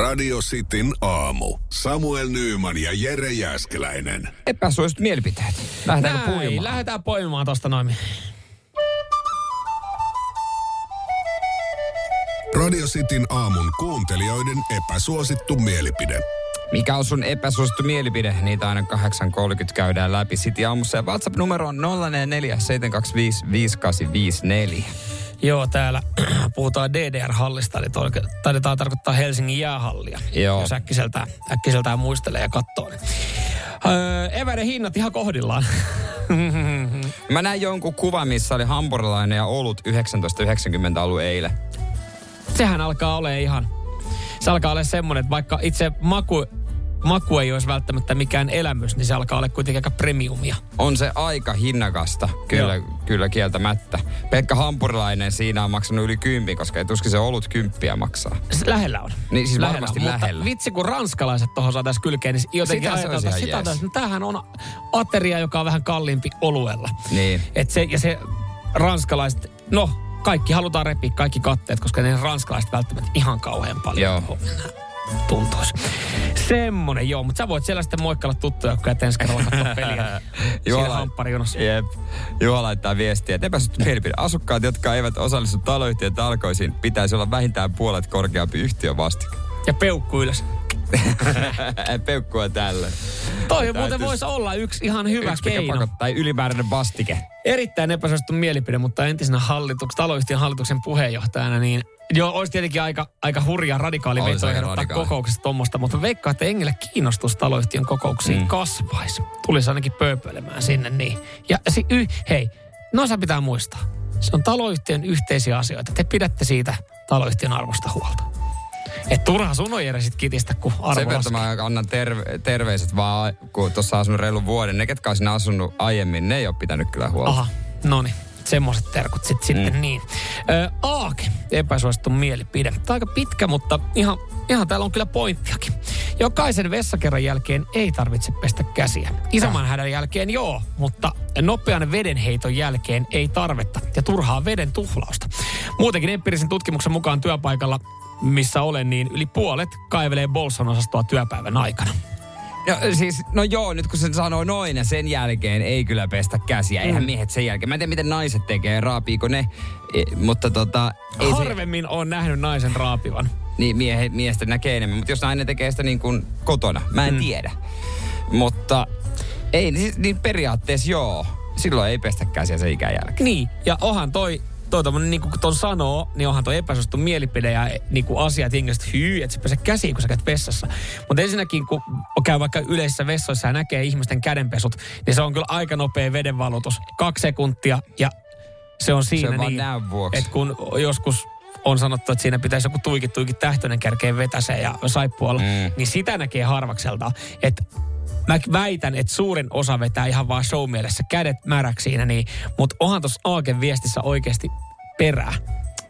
Radio Cityn aamu. Samuel Nyyman ja Jere Jäskeläinen. Epäsuositut mielipiteet. Lähdetäänkö Näin, puimaan? lähdetään poimimaan tosta noin. Radio Cityn aamun kuuntelijoiden epäsuosittu mielipide. Mikä on sun epäsuosittu mielipide? Niitä aina 8.30 käydään läpi City aamussa. Ja WhatsApp-numero on 044 Joo, täällä puhutaan DDR-hallista, eli taidetaan tarkoittaa Helsingin jäähallia. Joo. Jos äkkiseltään, äkkiseltään muistelee ja katsoo. Niin. Öö, eväiden hinnat ihan kohdillaan. Mä näin jonkun kuvan, missä oli hampurilainen ja olut 1990 ollut eilen. Sehän alkaa olla ihan, se alkaa olla semmoinen, että vaikka itse maku, maku ei olisi välttämättä mikään elämys, niin se alkaa olla kuitenkin aika premiumia. On se aika hinnakasta, kyllä, Joo. kyllä kieltämättä. Pelkkä hampurilainen siinä on maksanut yli kympin, koska ei tuskin se olut kymppiä maksaa. S- Lähellä on. Niin, siis lähellä varmasti on. Mutta lähellä. vitsi, kun ranskalaiset tuohon saataisiin kylkeen, niin jotenkin Sitä ihan sitä, jees. no, tämähän on ateria, joka on vähän kalliimpi oluella. Niin. Et se, ja se ranskalaiset, no kaikki halutaan repiä kaikki katteet, koska ne ranskalaiset välttämättä ihan kauhean paljon Joo. Tuntuisi. Semmonen joo, mutta sä voit siellä sitten moikkailla tuttuja, kun et ensi kerralla katsoa peliä. Hampparijonossa. Jep. Juha laittaa viestiä, että epäsuosittu mielipide. Asukkaat, jotka eivät osallistu taloyhtiön talkoisiin, pitäisi olla vähintään puolet korkeampi yhtiövastike. Ja peukku ylös. Peukkua tälle. Toi Täytyis- muuten voisi olla yksi ihan hyvä Yksi, keino. pakottaa, tai ylimääräinen vastike. Erittäin epäsuosittu mielipide, mutta entisenä hallituks, taloyhtiön hallituksen puheenjohtajana, niin joo, olisi tietenkin aika, aika hurja radikaali se veto ehdottaa kokouksesta tuommoista, mutta mä veikkaan, että Engille kiinnostus taloyhtiön kokouksiin mm. kasvaisi. Tulisi ainakin pööpöilemään sinne niin. Ja si, y, hei, noissa pitää muistaa. Se on taloyhtiön yhteisiä asioita. Te pidätte siitä taloyhtiön arvosta huolta. Et turha sun on Jere sit kitistä, kun Sen arvo verran laskee. mä annan terve, terveiset vaan, kun tuossa on asunut reilun vuoden. Ne, ketkä on siinä asunut aiemmin, ne ei ole pitänyt kyllä huolta. Aha, no niin. Semmoiset terkut sit, sitten niin. Ö, Aake, epäsuosittu mielipide. Tämä on aika pitkä, mutta ihan, ihan täällä on kyllä pointtiakin. Jokaisen vessakerran jälkeen ei tarvitse pestä käsiä. Isomman hädän jälkeen joo, mutta nopean vedenheiton jälkeen ei tarvetta ja turhaa veden tuhlausta. Muutenkin empiirisen tutkimuksen mukaan työpaikalla, missä olen, niin yli puolet kaivelee Bolson osastoa työpäivän aikana. No, siis, no joo, nyt kun sen sanoo noin ja sen jälkeen ei kyllä pestä käsiä. Eihän miehet sen jälkeen. Mä en tiedä, miten naiset tekee, raapiiko ne. E, mutta tota... Ei se, Harvemmin on nähnyt naisen raapivan. niin miehe, miestä näkee enemmän. Mutta jos nainen tekee sitä niin kuin kotona, mä en mm. tiedä. Mutta ei, niin, niin periaatteessa joo. Silloin ei pestä käsiä sen ikään jälkeen. Niin, ja onhan toi, toi tommonen, niin kuin ton sanoo, niin onhan toi epäsuosittu mielipide ja niin kuin asiat ihmiset hyy, että se pesä käsiin, kun sä käyt vessassa. Mutta ensinnäkin, kun käy vaikka yleisissä vessoissa ja näkee ihmisten kädenpesut, niin se on kyllä aika nopea vedenvalutus. Kaksi sekuntia ja se on siinä Se on niin, että kun joskus on sanottu, että siinä pitäisi joku tuikit tuikit tähtöinen kärkeen vetäsee ja saippualla, Mm. niin sitä näkee harvakselta. Että mä väitän, että suurin osa vetää ihan vaan show mielessä kädet märäksi siinä, niin, mutta onhan tuossa Aaken viestissä oikeasti perää.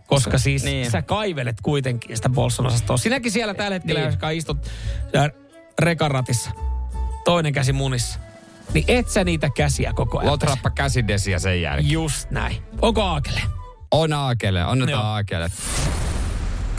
Koska siis niin. sä kaivelet kuitenkin sitä Bolson osastoa. Sinäkin siellä tällä hetkellä, Niin. jos istut siellä rekaratissa, toinen käsi munissa, niin et sä niitä käsiä koko ajan. Lotrappa käsidesiä sen jälkeen. Just näin. Onko Aakele? On aakele, annetaan aakele.